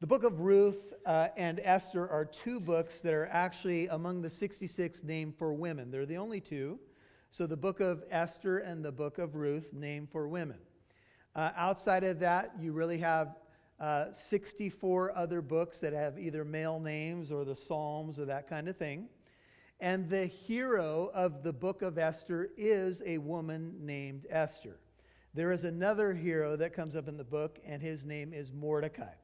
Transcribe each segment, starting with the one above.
The book of Ruth uh, and Esther are two books that are actually among the 66 named for women. They're the only two. So the book of Esther and the book of Ruth named for women. Uh, outside of that, you really have uh, 64 other books that have either male names or the Psalms or that kind of thing. And the hero of the book of Esther is a woman named Esther. There is another hero that comes up in the book, and his name is Mordecai.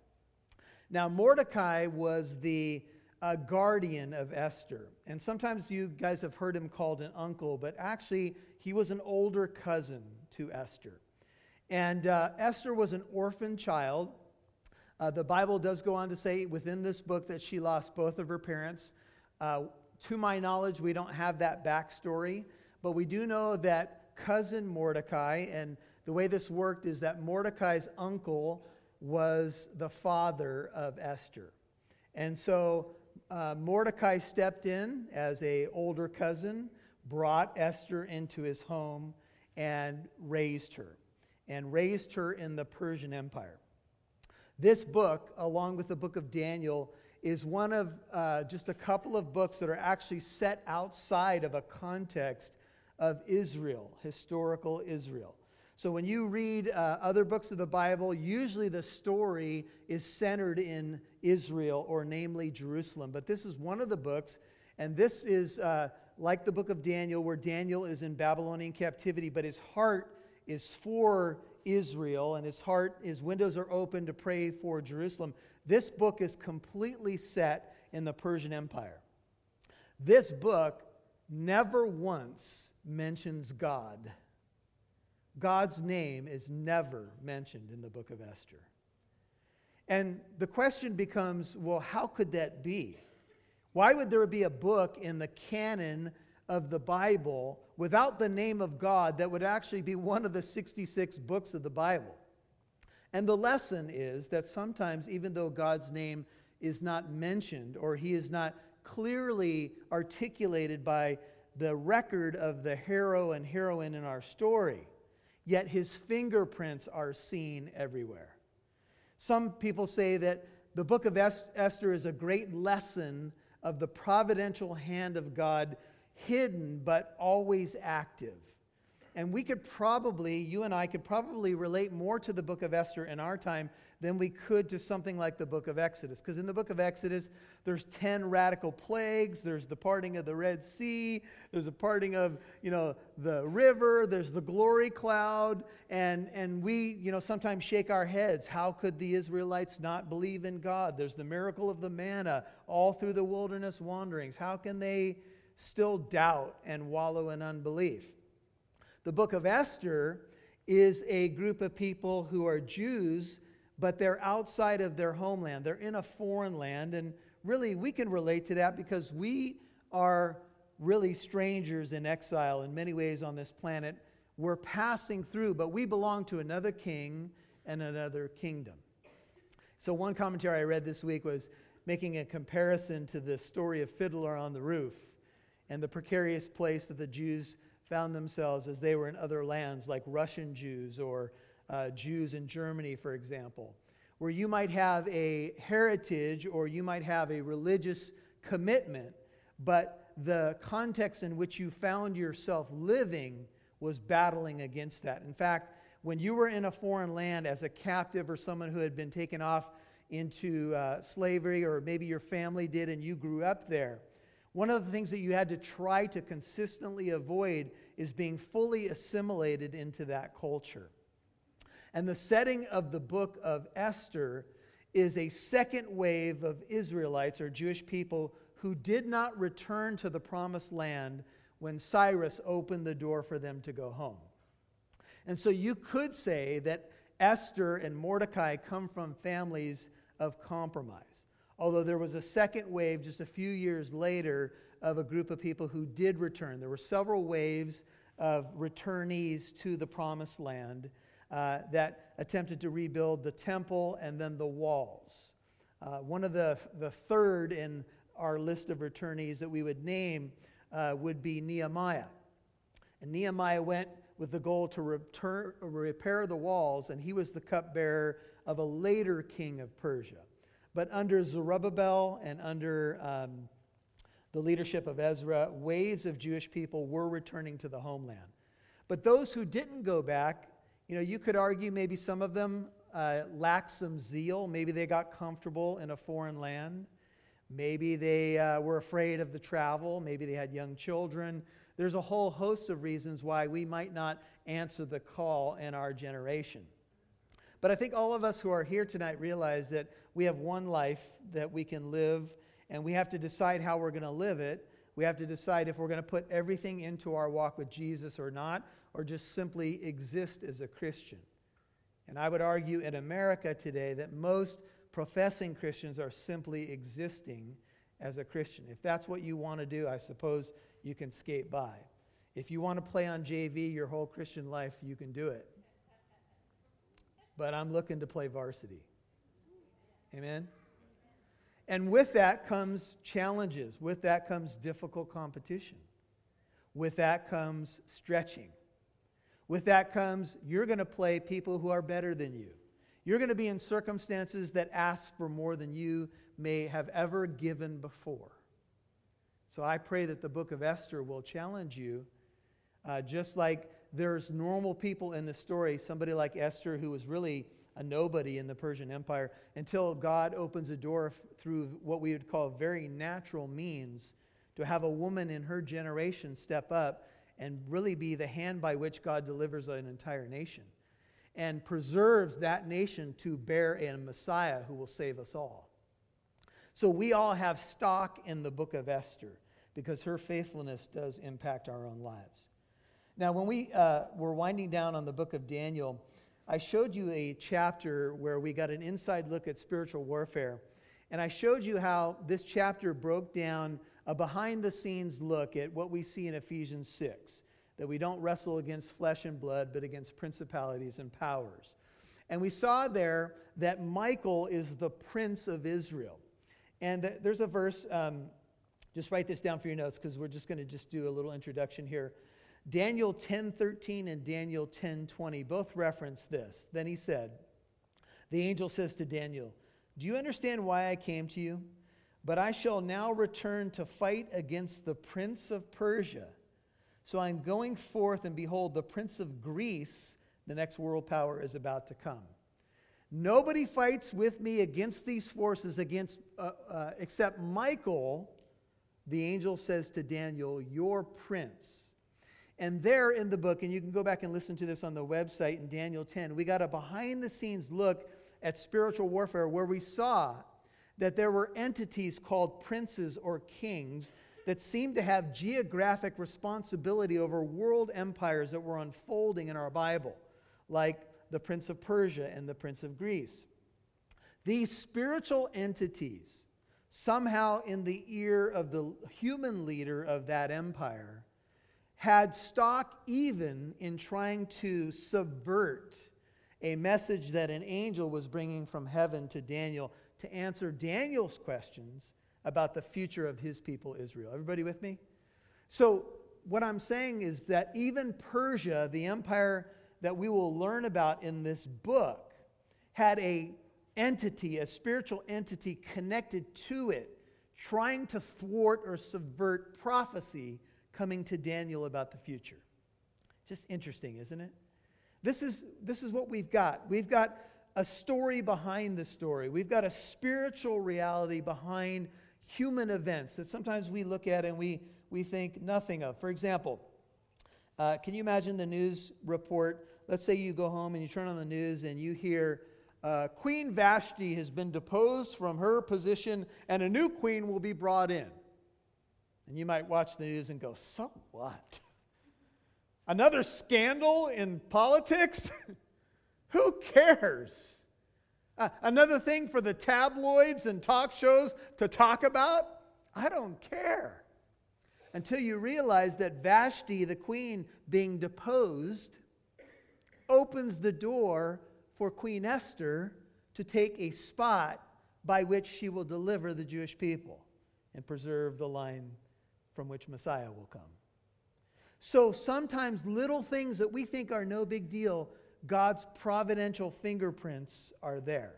Now, Mordecai was the uh, guardian of Esther. And sometimes you guys have heard him called an uncle, but actually, he was an older cousin to Esther. And uh, Esther was an orphan child. Uh, the Bible does go on to say within this book that she lost both of her parents. Uh, to my knowledge, we don't have that backstory, but we do know that cousin Mordecai, and the way this worked is that Mordecai's uncle was the father of Esther. And so uh, Mordecai stepped in as a older cousin, brought Esther into his home, and raised her, and raised her in the Persian Empire. This book, along with the book of Daniel, is one of uh, just a couple of books that are actually set outside of a context of Israel, historical Israel. So when you read uh, other books of the Bible, usually the story is centered in Israel, or namely Jerusalem. But this is one of the books, and this is uh, like the book of Daniel, where Daniel is in Babylonian captivity, but his heart is for Israel, and his heart, his windows are open to pray for Jerusalem. This book is completely set in the Persian Empire. This book never once mentions God. God's name is never mentioned in the book of Esther. And the question becomes well, how could that be? Why would there be a book in the canon of the Bible without the name of God that would actually be one of the 66 books of the Bible? And the lesson is that sometimes, even though God's name is not mentioned or he is not clearly articulated by the record of the hero and heroine in our story, yet his fingerprints are seen everywhere. Some people say that the book of Esther is a great lesson of the providential hand of God, hidden but always active. And we could probably, you and I could probably relate more to the book of Esther in our time than we could to something like the book of Exodus. Because in the book of Exodus, there's 10 radical plagues, there's the parting of the Red Sea, there's a parting of, you know, the river, there's the glory cloud, and, and we, you know, sometimes shake our heads. How could the Israelites not believe in God? There's the miracle of the manna all through the wilderness wanderings. How can they still doubt and wallow in unbelief? The book of Esther is a group of people who are Jews, but they're outside of their homeland. They're in a foreign land. And really, we can relate to that because we are really strangers in exile in many ways on this planet. We're passing through, but we belong to another king and another kingdom. So, one commentary I read this week was making a comparison to the story of Fiddler on the Roof and the precarious place that the Jews found themselves as they were in other lands, like Russian Jews or uh, Jews in Germany, for example, where you might have a heritage or you might have a religious commitment, but the context in which you found yourself living was battling against that. In fact, when you were in a foreign land as a captive or someone who had been taken off into uh, slavery, or maybe your family did and you grew up there, one of the things that you had to try to consistently avoid is being fully assimilated into that culture. And the setting of the book of Esther is a second wave of Israelites or Jewish people who did not return to the promised land when Cyrus opened the door for them to go home. And so you could say that Esther and Mordecai come from families of compromise. Although there was a second wave just a few years later of a group of people who did return. There were several waves of returnees to the promised land uh, that attempted to rebuild the temple and then the walls. Uh, one of the, the third in our list of returnees that we would name uh, would be Nehemiah. And Nehemiah went with the goal to return, repair the walls, and he was the cupbearer of a later king of Persia. But under Zerubbabel and under um, the leadership of Ezra, waves of Jewish people were returning to the homeland. But those who didn't go back, you know, you could argue maybe some of them uh, lacked some zeal. Maybe they got comfortable in a foreign land. Maybe they uh, were afraid of the travel. Maybe they had young children. There's a whole host of reasons why we might not answer the call in our generation. But I think all of us who are here tonight realize that we have one life that we can live, and we have to decide how we're going to live it. We have to decide if we're going to put everything into our walk with Jesus or not, or just simply exist as a Christian. And I would argue in America today that most professing Christians are simply existing as a Christian. If that's what you want to do, I suppose you can skate by. If you want to play on JV your whole Christian life, you can do it but I'm looking to play varsity. Amen? And with that comes challenges. With that comes difficult competition. With that comes stretching. With that comes you're going to play people who are better than you. You're going to be in circumstances that ask for more than you may have ever given before. So I pray that the book of Esther will challenge you, uh, just like there's normal people in the story, somebody like Esther, who was really a nobody in the Persian Empire, until God opens a door through what we would call very natural means to have a woman in her generation step up and really be the hand by which God delivers an entire nation and preserves that nation to bear a Messiah who will save us all. So we all have stock in the book of Esther because her faithfulness does impact our own lives. Now, when we uh, were winding down on the book of Daniel, I showed you a chapter where we got an inside look at spiritual warfare. And I showed you how this chapter broke down a behind the scenes look at what we see in Ephesians 6 that we don't wrestle against flesh and blood, but against principalities and powers. And we saw there that Michael is the prince of Israel. And there's a verse, um, just write this down for your notes because we're just going to just do a little introduction here. Daniel 10:13 and Daniel 10:20 both reference this. Then he said, the angel says to Daniel, "Do you understand why I came to you? But I shall now return to fight against the prince of Persia. So I'm going forth and behold the prince of Greece, the next world power is about to come. Nobody fights with me against these forces against uh, uh, except Michael." The angel says to Daniel, "Your prince." And there in the book, and you can go back and listen to this on the website in Daniel 10, we got a behind the scenes look at spiritual warfare where we saw that there were entities called princes or kings that seemed to have geographic responsibility over world empires that were unfolding in our Bible, like the Prince of Persia and the Prince of Greece. These spiritual entities, somehow in the ear of the human leader of that empire, had stock even in trying to subvert a message that an angel was bringing from heaven to Daniel to answer Daniel's questions about the future of his people, Israel. Everybody with me? So, what I'm saying is that even Persia, the empire that we will learn about in this book, had a entity, a spiritual entity connected to it, trying to thwart or subvert prophecy coming to Daniel about the future. Just interesting, isn't it? This is, this is what we've got. We've got a story behind the story, we've got a spiritual reality behind human events that sometimes we look at and we, we think nothing of. For example, uh, can you imagine the news report? Let's say you go home and you turn on the news and you hear uh, Queen Vashti has been deposed from her position and a new queen will be brought in. And you might watch the news and go, so what? Another scandal in politics? Who cares? Uh, another thing for the tabloids and talk shows to talk about? I don't care. Until you realize that Vashti, the queen, being deposed, opens the door for Queen Esther to take a spot by which she will deliver the Jewish people and preserve the line from which Messiah will come. So sometimes little things that we think are no big deal, God's providential fingerprints are there.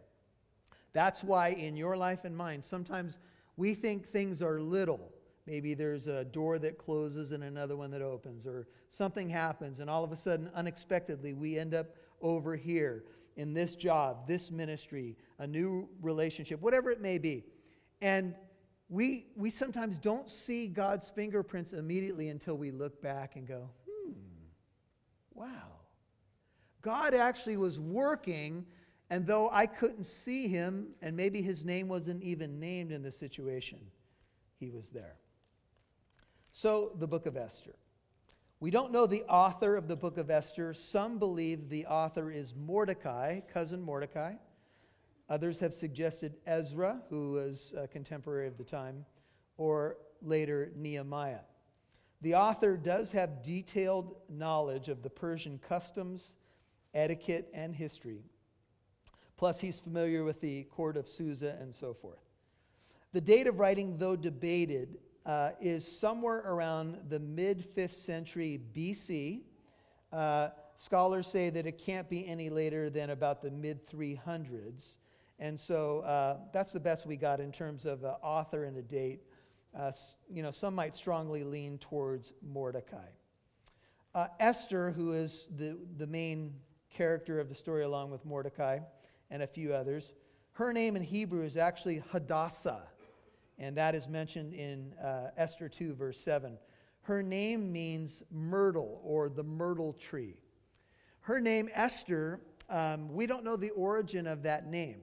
That's why in your life and mine, sometimes we think things are little. Maybe there's a door that closes and another one that opens, or something happens, and all of a sudden, unexpectedly, we end up over here in this job, this ministry, a new relationship, whatever it may be. And we, we sometimes don't see God's fingerprints immediately until we look back and go, hmm, wow. God actually was working, and though I couldn't see him, and maybe his name wasn't even named in the situation, he was there. So, the book of Esther. We don't know the author of the book of Esther. Some believe the author is Mordecai, cousin Mordecai. Others have suggested Ezra, who was a contemporary of the time, or later Nehemiah. The author does have detailed knowledge of the Persian customs, etiquette, and history. Plus, he's familiar with the court of Susa and so forth. The date of writing, though debated, uh, is somewhere around the mid 5th century BC. Uh, scholars say that it can't be any later than about the mid 300s. And so uh, that's the best we got in terms of uh, author and a date. Uh, you know, some might strongly lean towards Mordecai. Uh, Esther, who is the, the main character of the story along with Mordecai and a few others, her name in Hebrew is actually Hadassah, and that is mentioned in uh, Esther 2, verse 7. Her name means myrtle or the myrtle tree. Her name, Esther, um, we don't know the origin of that name.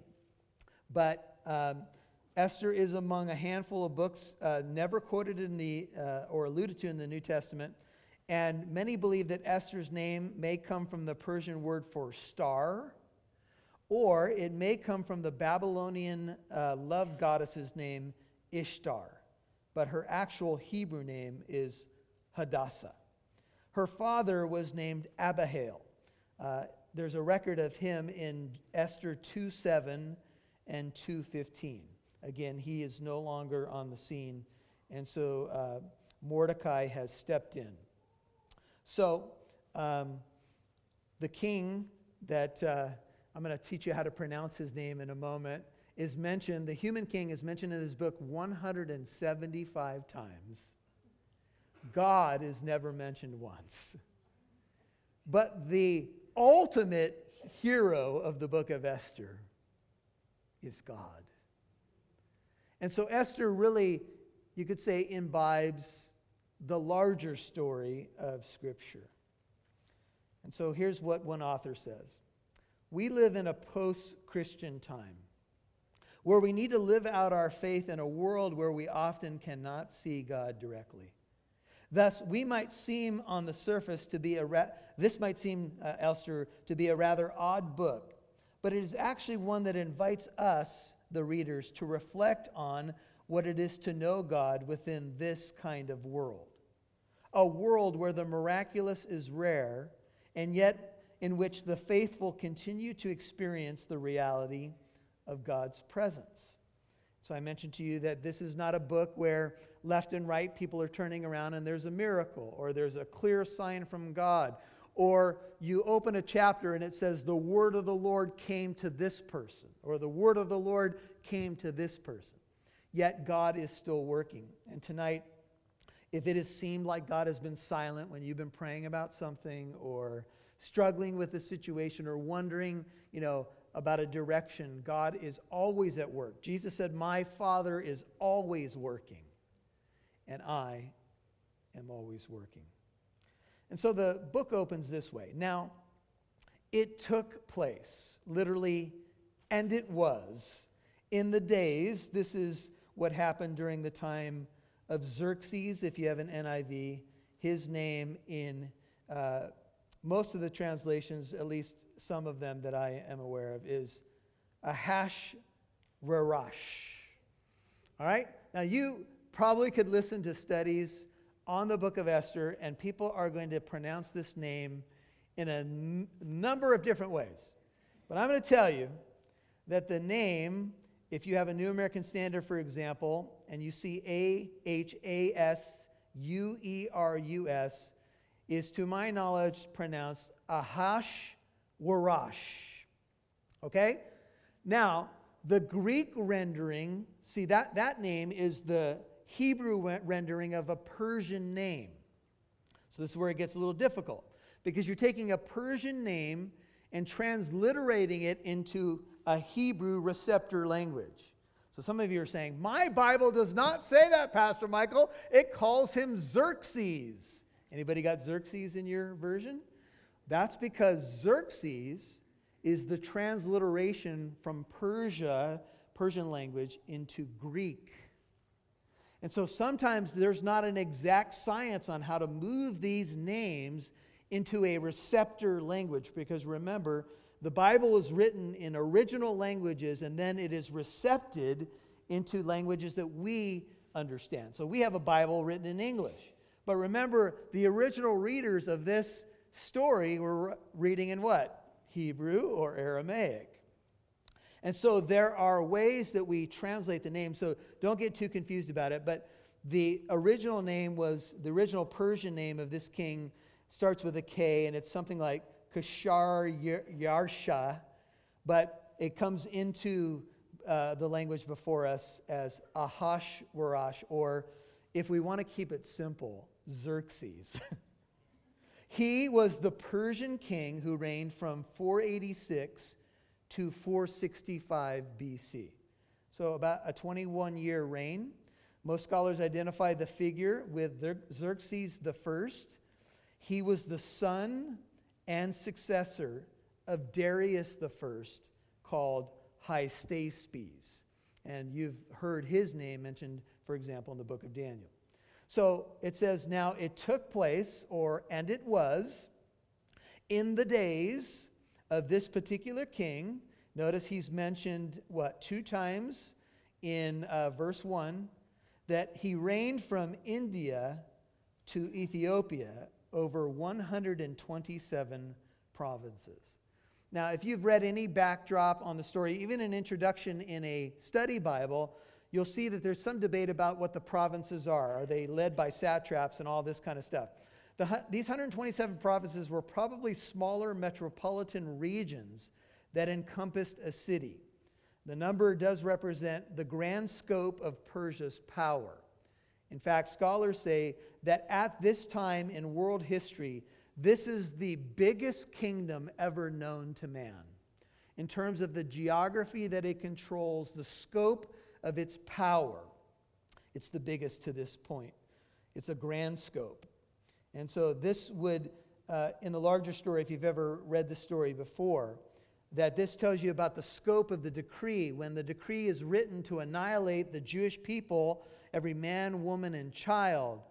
But um, Esther is among a handful of books uh, never quoted in the, uh, or alluded to in the New Testament. And many believe that Esther's name may come from the Persian word for star, or it may come from the Babylonian uh, love goddess's name, Ishtar. But her actual Hebrew name is Hadassah. Her father was named Abihail. Uh, there's a record of him in Esther 2 7 and 2:15. Again, he is no longer on the scene, and so uh, Mordecai has stepped in. So um, the king that uh, I'm going to teach you how to pronounce his name in a moment is mentioned. The human king is mentioned in this book 175 times. God is never mentioned once. But the ultimate hero of the book of Esther is God. And so Esther really, you could say, imbibes the larger story of Scripture. And so here's what one author says We live in a post Christian time where we need to live out our faith in a world where we often cannot see God directly. Thus, we might seem on the surface to be a, ra- this might seem, uh, Esther, to be a rather odd book but it is actually one that invites us, the readers, to reflect on what it is to know God within this kind of world. A world where the miraculous is rare, and yet in which the faithful continue to experience the reality of God's presence. So I mentioned to you that this is not a book where left and right people are turning around and there's a miracle or there's a clear sign from God or you open a chapter and it says, The word of the Lord came to this person, or the word of the Lord came to this person. Yet God is still working. And tonight, if it has seemed like God has been silent when you've been praying about something, or struggling with a situation, or wondering, you know, about a direction, God is always at work. Jesus said, My Father is always working, and I am always working. And so the book opens this way. Now, it took place, literally, and it was, in the days, this is what happened during the time of Xerxes, if you have an NIV. His name in uh, most of the translations, at least some of them that I am aware of, is Ahash Rarash. All right? Now, you probably could listen to studies on the book of Esther, and people are going to pronounce this name in a n- number of different ways. But I'm going to tell you that the name, if you have a New American Standard, for example, and you see A H A S U E R U S, is to my knowledge pronounced Ahash Warash. Okay? Now, the Greek rendering, see, that, that name is the Hebrew rendering of a Persian name. So this is where it gets a little difficult because you're taking a Persian name and transliterating it into a Hebrew receptor language. So some of you are saying, My Bible does not say that, Pastor Michael. It calls him Xerxes. Anybody got Xerxes in your version? That's because Xerxes is the transliteration from Persia, Persian language, into Greek. And so sometimes there's not an exact science on how to move these names into a receptor language because remember, the Bible is written in original languages and then it is recepted into languages that we understand. So we have a Bible written in English. But remember, the original readers of this story were reading in what? Hebrew or Aramaic. And so there are ways that we translate the name, so don't get too confused about it. But the original name was the original Persian name of this king starts with a K, and it's something like Kashar Yarsha, but it comes into uh, the language before us as Ahashwarash, or if we want to keep it simple, Xerxes. he was the Persian king who reigned from 486 to 465 BC. So, about a 21 year reign. Most scholars identify the figure with Xerxes first. He was the son and successor of Darius first, called Hystaspes. And you've heard his name mentioned, for example, in the book of Daniel. So it says, Now it took place, or and it was, in the days of this particular king. Notice he's mentioned, what, two times in uh, verse 1 that he reigned from India to Ethiopia over 127 provinces. Now, if you've read any backdrop on the story, even an introduction in a study Bible, you'll see that there's some debate about what the provinces are. Are they led by satraps and all this kind of stuff? The, these 127 provinces were probably smaller metropolitan regions that encompassed a city. The number does represent the grand scope of Persia's power. In fact, scholars say that at this time in world history, this is the biggest kingdom ever known to man. In terms of the geography that it controls, the scope of its power, it's the biggest to this point. It's a grand scope. And so, this would, uh, in the larger story, if you've ever read the story before, that this tells you about the scope of the decree. When the decree is written to annihilate the Jewish people, every man, woman, and child,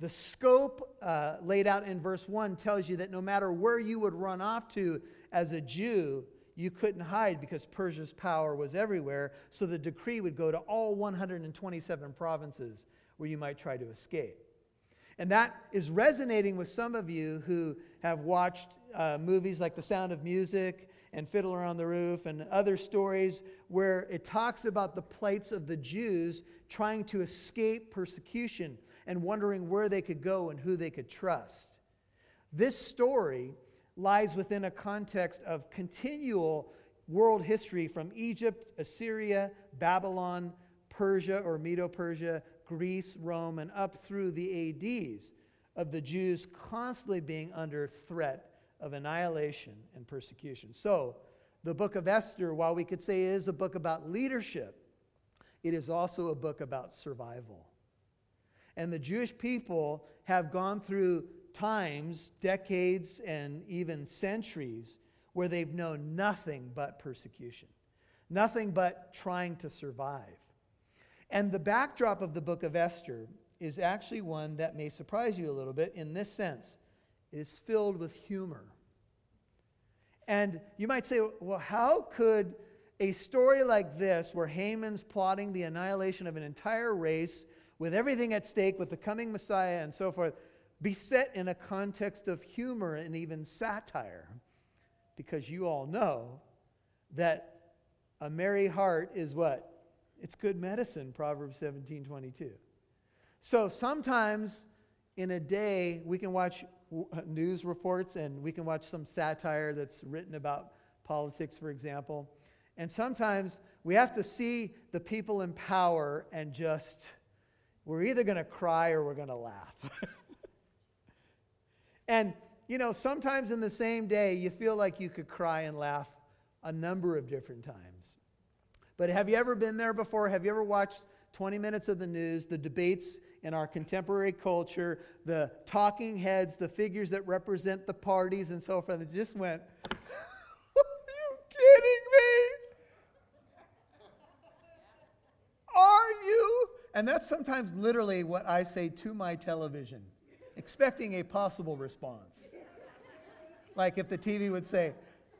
the scope uh, laid out in verse 1 tells you that no matter where you would run off to as a Jew, you couldn't hide because Persia's power was everywhere. So the decree would go to all 127 provinces where you might try to escape. And that is resonating with some of you who have watched uh, movies like The Sound of Music and Fiddler on the Roof and other stories where it talks about the plights of the Jews trying to escape persecution and wondering where they could go and who they could trust. This story lies within a context of continual world history from Egypt, Assyria, Babylon, Persia or Medo Persia, Greece, Rome, and up through the ADs of the Jews constantly being under threat of annihilation and persecution. So, the book of Esther, while we could say it is a book about leadership, it is also a book about survival. And the Jewish people have gone through times, decades, and even centuries where they've known nothing but persecution, nothing but trying to survive. And the backdrop of the book of Esther is actually one that may surprise you a little bit in this sense it is filled with humor. And you might say, well, how could a story like this, where Haman's plotting the annihilation of an entire race with everything at stake, with the coming Messiah and so forth, be set in a context of humor and even satire? Because you all know that a merry heart is what? It's good medicine, Proverbs 17 22. So sometimes in a day, we can watch uh, news reports and we can watch some satire that's written about politics, for example. And sometimes we have to see the people in power and just, we're either going to cry or we're going to laugh. and, you know, sometimes in the same day, you feel like you could cry and laugh a number of different times. But have you ever been there before? Have you ever watched 20 minutes of the news, the debates in our contemporary culture, the talking heads, the figures that represent the parties and so forth? It just went, Are you kidding me? Are you? And that's sometimes literally what I say to my television, expecting a possible response. Like if the TV would say,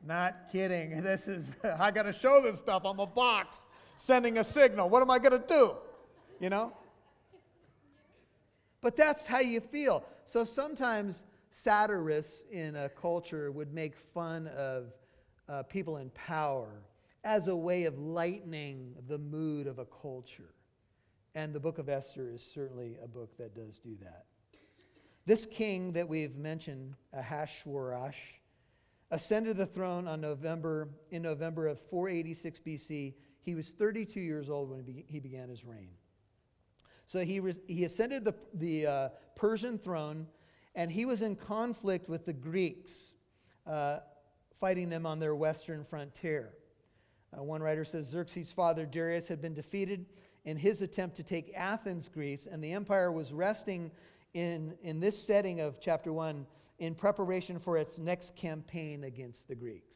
not kidding. This is, I got to show this stuff I'm a box, sending a signal. What am I going to do? You know? But that's how you feel. So sometimes satirists in a culture would make fun of uh, people in power as a way of lightening the mood of a culture. And the book of Esther is certainly a book that does do that. This king that we've mentioned, Ahasuerus, ascended the throne on November, in November of 486 BC. He was 32 years old when he began his reign. So he, was, he ascended the, the uh, Persian throne, and he was in conflict with the Greeks, uh, fighting them on their western frontier. Uh, one writer says Xerxes' father Darius had been defeated in his attempt to take Athens, Greece, and the empire was resting in, in this setting of chapter 1 in preparation for its next campaign against the Greeks.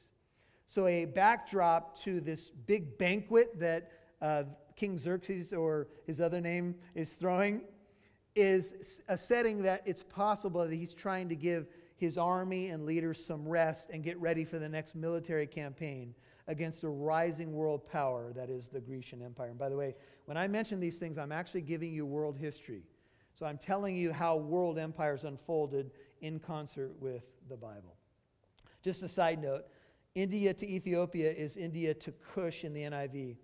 So, a backdrop to this big banquet that uh, King Xerxes, or his other name, is throwing is a setting that it's possible that he's trying to give his army and leaders some rest and get ready for the next military campaign against a rising world power that is the Grecian Empire. And by the way, when I mention these things, I'm actually giving you world history. So I'm telling you how world empires unfolded in concert with the Bible. Just a side note India to Ethiopia is India to Kush in the NIV.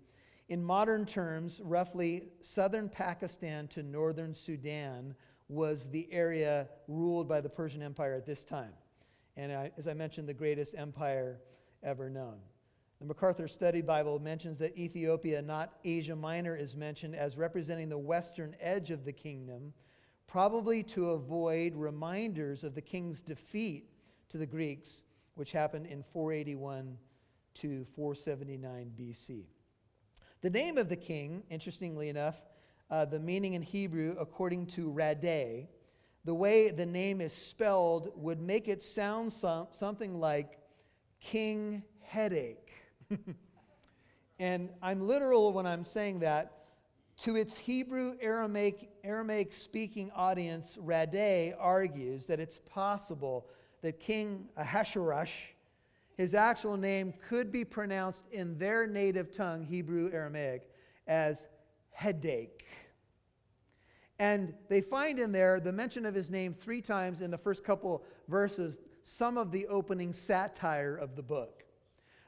In modern terms, roughly southern Pakistan to northern Sudan was the area ruled by the Persian Empire at this time. And I, as I mentioned, the greatest empire ever known. The MacArthur Study Bible mentions that Ethiopia, not Asia Minor, is mentioned as representing the western edge of the kingdom, probably to avoid reminders of the king's defeat to the Greeks, which happened in 481 to 479 BC. The name of the king, interestingly enough, uh, the meaning in Hebrew, according to Radday, the way the name is spelled would make it sound some, something like king headache. and I'm literal when I'm saying that to its Hebrew Aramaic, Aramaic speaking audience, Radday argues that it's possible that King Ahasuerus, his actual name could be pronounced in their native tongue, Hebrew Aramaic, as headache. And they find in there the mention of his name three times in the first couple verses, some of the opening satire of the book.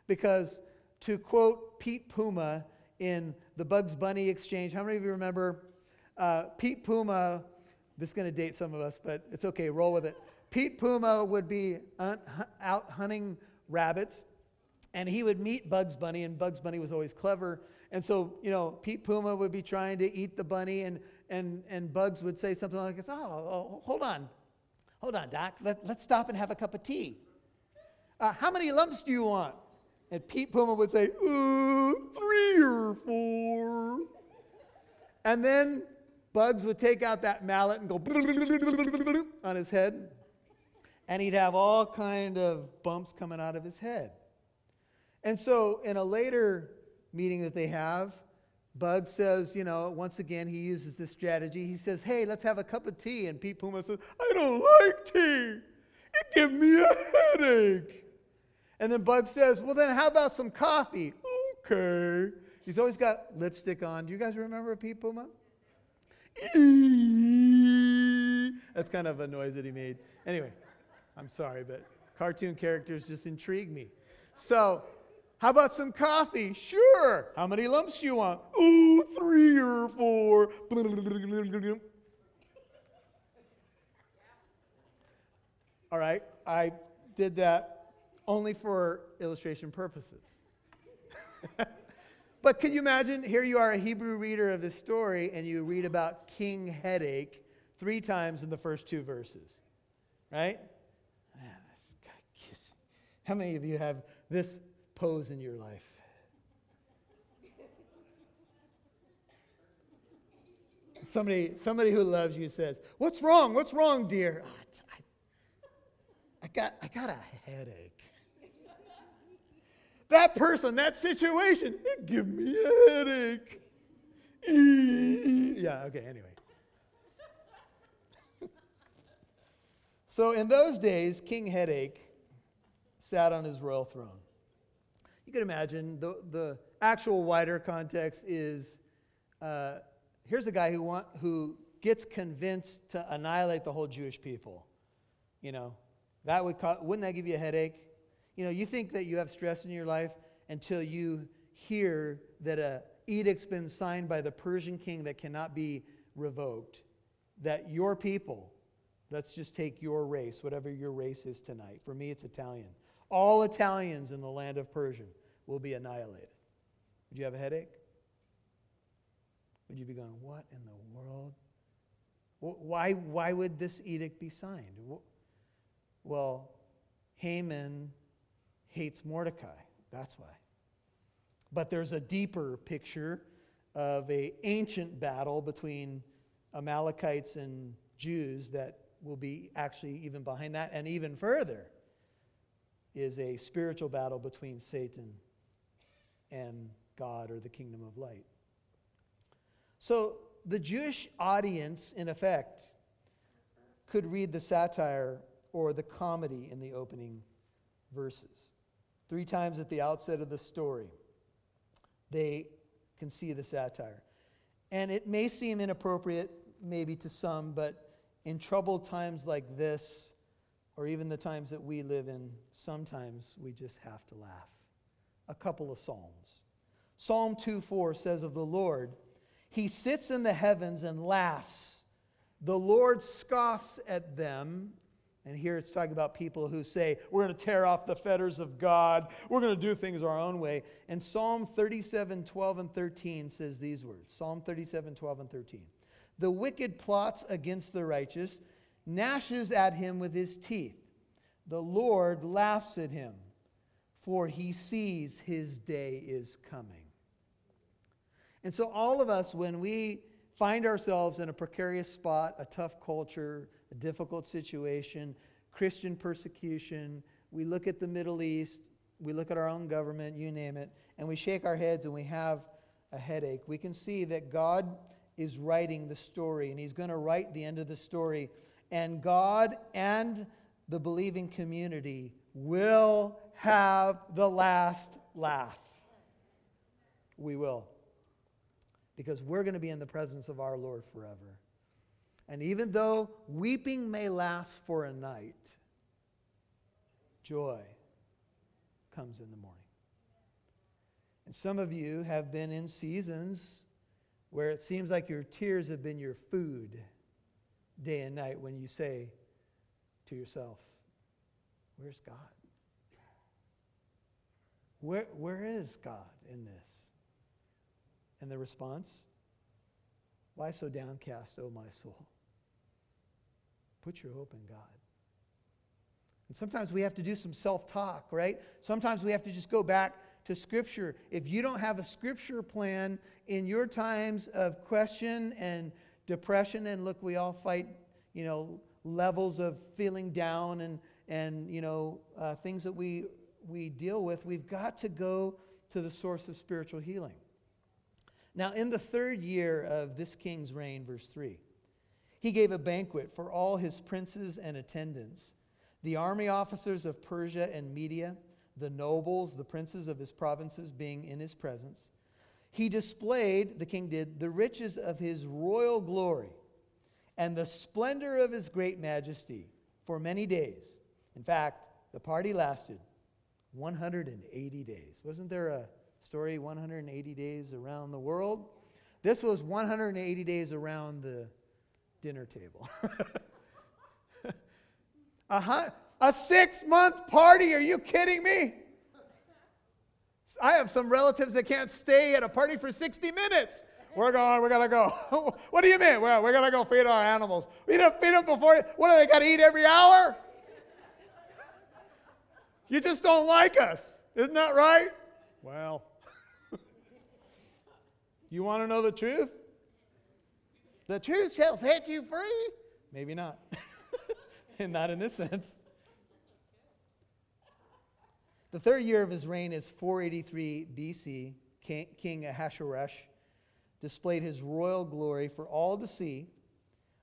Because to quote Pete Puma in the Bugs Bunny exchange. How many of you remember uh, Pete Puma? This is going to date some of us, but it's okay, roll with it. Pete Puma would be out hunting rabbits, and he would meet Bugs Bunny, and Bugs Bunny was always clever. And so, you know, Pete Puma would be trying to eat the bunny, and, and, and Bugs would say something like this Oh, oh hold on. Hold on, Doc. Let, let's stop and have a cup of tea. Uh, how many lumps do you want? And Pete Puma would say, three or four. And then Bugs would take out that mallet and go on his head. And he'd have all kind of bumps coming out of his head. And so in a later meeting that they have, Bugs says, you know, once again, he uses this strategy. He says, hey, let's have a cup of tea. And Pete Puma says, I don't like tea. It gives me a headache. And then Bug says, Well, then how about some coffee? Okay. He's always got lipstick on. Do you guys remember Pete Puma? That's kind of a noise that he made. Anyway, I'm sorry, but cartoon characters just intrigue me. So, how about some coffee? Sure. How many lumps do you want? Ooh, three or four. All right, I did that only for illustration purposes. But can you imagine? Here you are, a Hebrew reader of this story, and you read about King Headache three times in the first two verses, right? Man, this guy kiss. How many of you have this pose in your life? Somebody, somebody who loves you says, What's wrong? What's wrong, dear? Oh, I, I, got, I got a headache. That person, that situation, it give me a headache. yeah, okay, anyway. so in those days, King Headache sat on his royal throne. You can imagine the, the actual wider context is uh, here's a guy who, want, who gets convinced to annihilate the whole Jewish people. You know, that would cause, wouldn't that give you a headache? You know, you think that you have stress in your life until you hear that a edict's been signed by the Persian king that cannot be revoked. That your people, let's just take your race, whatever your race is tonight. For me, it's Italian. All Italians in the land of Persia will be annihilated. Would you have a headache? would you be going, What in the world? Why, why would this edict be signed? Well, Haman hates Mordecai. That's why. But there's a deeper picture of a ancient battle between Amalekites and Jews that will be actually even behind that and even further is a spiritual battle between Satan and God or the kingdom of light. So the Jewish audience, in effect, could read the satire or the comedy in the opening verses. Three times at the outset of the story, they can see the satire. And it may seem inappropriate, maybe to some, but in troubled times like this, or even the times that we live in, sometimes we just have to laugh. A couple of Psalms. Psalm 2 4 says of the Lord, he sits in the heavens and laughs. The Lord scoffs at them. And here it's talking about people who say, We're going to tear off the fetters of God. We're going to do things our own way. And Psalm 37, 12, and 13 says these words Psalm 37, 12, and 13. The wicked plots against the righteous, gnashes at him with his teeth. The Lord laughs at him, for he sees his day is coming. And so, all of us, when we find ourselves in a precarious spot, a tough culture, a difficult situation, Christian persecution, we look at the Middle East, we look at our own government, you name it, and we shake our heads and we have a headache. We can see that God is writing the story, and He's going to write the end of the story. And God and the believing community will have the last laugh. We will because we're going to be in the presence of our Lord forever. And even though weeping may last for a night, joy comes in the morning. And some of you have been in seasons where it seems like your tears have been your food day and night when you say to yourself, Where's God? Where, where is God in this? And the response? Why so downcast, O my soul? Put your hope in God. And sometimes we have to do some self talk, right? Sometimes we have to just go back to Scripture. If you don't have a Scripture plan in your times of question and depression, and look, we all fight, you know, levels of feeling down and, and you know, uh, things that we, we deal with, we've got to go to the source of spiritual healing. Now, in the third year of this king's reign, verse 3, he gave a banquet for all his princes and attendants, the army officers of Persia and Media, the nobles, the princes of his provinces being in his presence. He displayed, the king did, the riches of his royal glory and the splendor of his great majesty for many days. In fact, the party lasted 180 days. Wasn't there a story 180 days around the world. This was 180 days around the dinner table. Uh-huh. a, a six month party? Are you kidding me? I have some relatives that can't stay at a party for 60 minutes. We're going, we gotta go. what do you mean? Well, we're gonna go feed our animals. We don't feed them before, what do they gotta eat every hour? you just don't like us. Isn't that right? Well, you wanna know the truth? The truth shall set you free. Maybe not. and not in this sense. The third year of his reign is 483 BC. King Ahasuerus displayed his royal glory for all to see.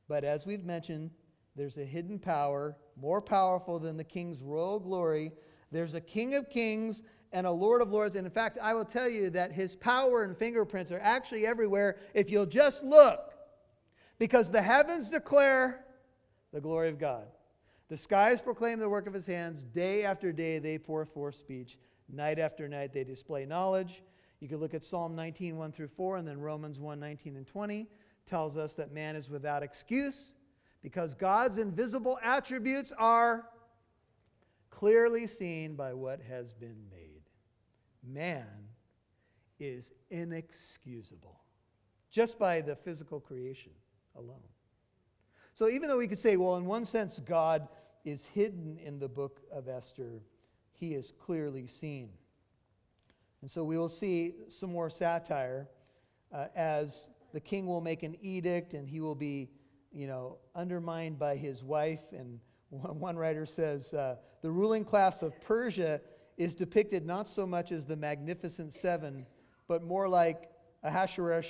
But as we've mentioned, there's a hidden power more powerful than the king's royal glory. There's a king of kings and a lord of lords. And in fact, I will tell you that his power and fingerprints are actually everywhere if you'll just look. Because the heavens declare the glory of God. The skies proclaim the work of his hands. Day after day they pour forth speech. Night after night they display knowledge. You can look at Psalm 19, 1 through 4, and then Romans 1, 19 and 20 tells us that man is without excuse because God's invisible attributes are clearly seen by what has been made. Man is inexcusable just by the physical creation alone. So even though we could say, well, in one sense, God is hidden in the book of Esther, he is clearly seen. And so we will see some more satire uh, as the king will make an edict and he will be, you know, undermined by his wife. And one writer says uh, the ruling class of Persia is depicted not so much as the Magnificent Seven, but more like Ahasuerus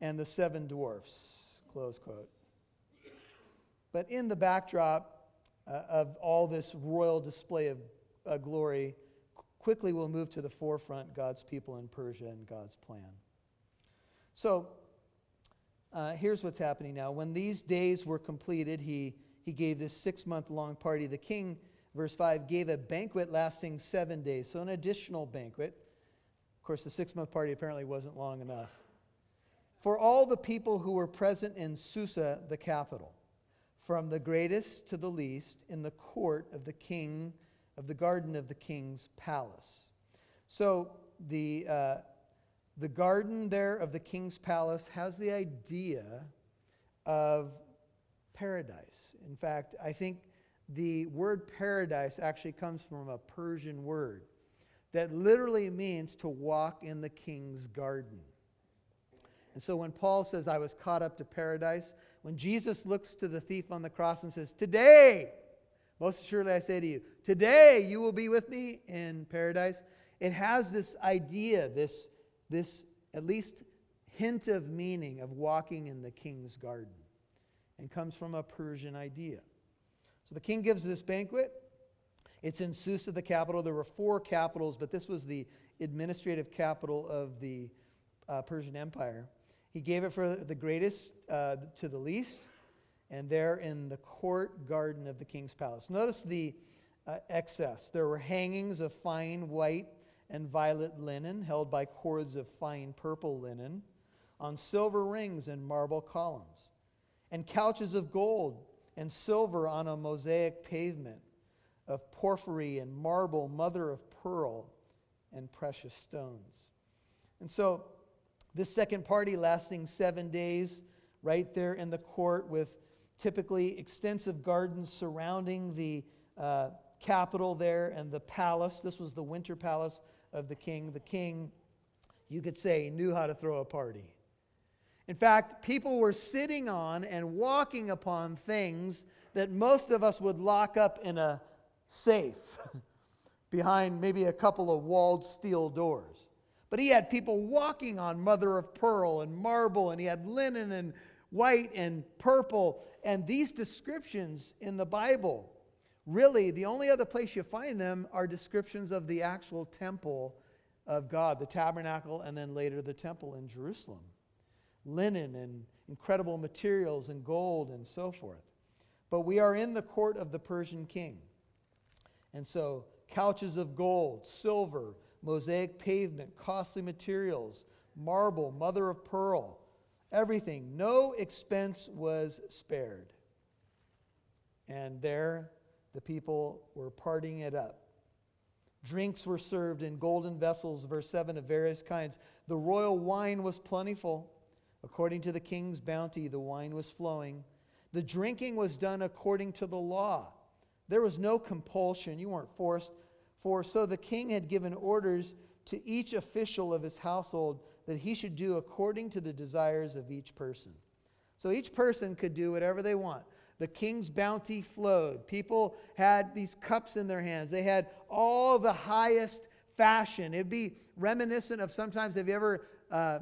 and the seven dwarfs. Close quote. But in the backdrop uh, of all this royal display of uh, glory, quickly we'll move to the forefront God's people in Persia and God's plan. So uh, here's what's happening now. When these days were completed, he, he gave this six month long party. The king, verse 5, gave a banquet lasting seven days. So an additional banquet. Of course, the six month party apparently wasn't long enough. For all the people who were present in Susa, the capital from the greatest to the least, in the court of the king, of the garden of the king's palace. So the, uh, the garden there of the king's palace has the idea of paradise. In fact, I think the word paradise actually comes from a Persian word that literally means to walk in the king's garden. And so when Paul says, I was caught up to paradise, when Jesus looks to the thief on the cross and says, Today, most assuredly I say to you, today you will be with me in paradise, it has this idea, this, this at least hint of meaning of walking in the king's garden, and comes from a Persian idea. So the king gives this banquet. It's in Susa, the capital. There were four capitals, but this was the administrative capital of the uh, Persian Empire. He gave it for the greatest uh, to the least, and there in the court garden of the king's palace. Notice the uh, excess. There were hangings of fine white and violet linen, held by cords of fine purple linen, on silver rings and marble columns, and couches of gold and silver on a mosaic pavement of porphyry and marble, mother of pearl, and precious stones. And so, this second party, lasting seven days, right there in the court, with typically extensive gardens surrounding the uh, capital there and the palace. This was the winter palace of the king. The king, you could say, knew how to throw a party. In fact, people were sitting on and walking upon things that most of us would lock up in a safe behind maybe a couple of walled steel doors. But he had people walking on mother of pearl and marble, and he had linen and white and purple. And these descriptions in the Bible, really, the only other place you find them are descriptions of the actual temple of God, the tabernacle, and then later the temple in Jerusalem. Linen and incredible materials and gold and so forth. But we are in the court of the Persian king. And so, couches of gold, silver, mosaic pavement, costly materials, marble, mother of pearl, everything. No expense was spared. And there, the people were partying it up. Drinks were served in golden vessels, verse 7, of various kinds. The royal wine was plentiful. According to the king's bounty, the wine was flowing. The drinking was done according to the law. There was no compulsion. You weren't forced. For so the king had given orders to each official of his household that he should do according to the desires of each person. So each person could do whatever they want. The king's bounty flowed. People had these cups in their hands. They had all the highest fashion. It'd be reminiscent of sometimes, have you ever uh,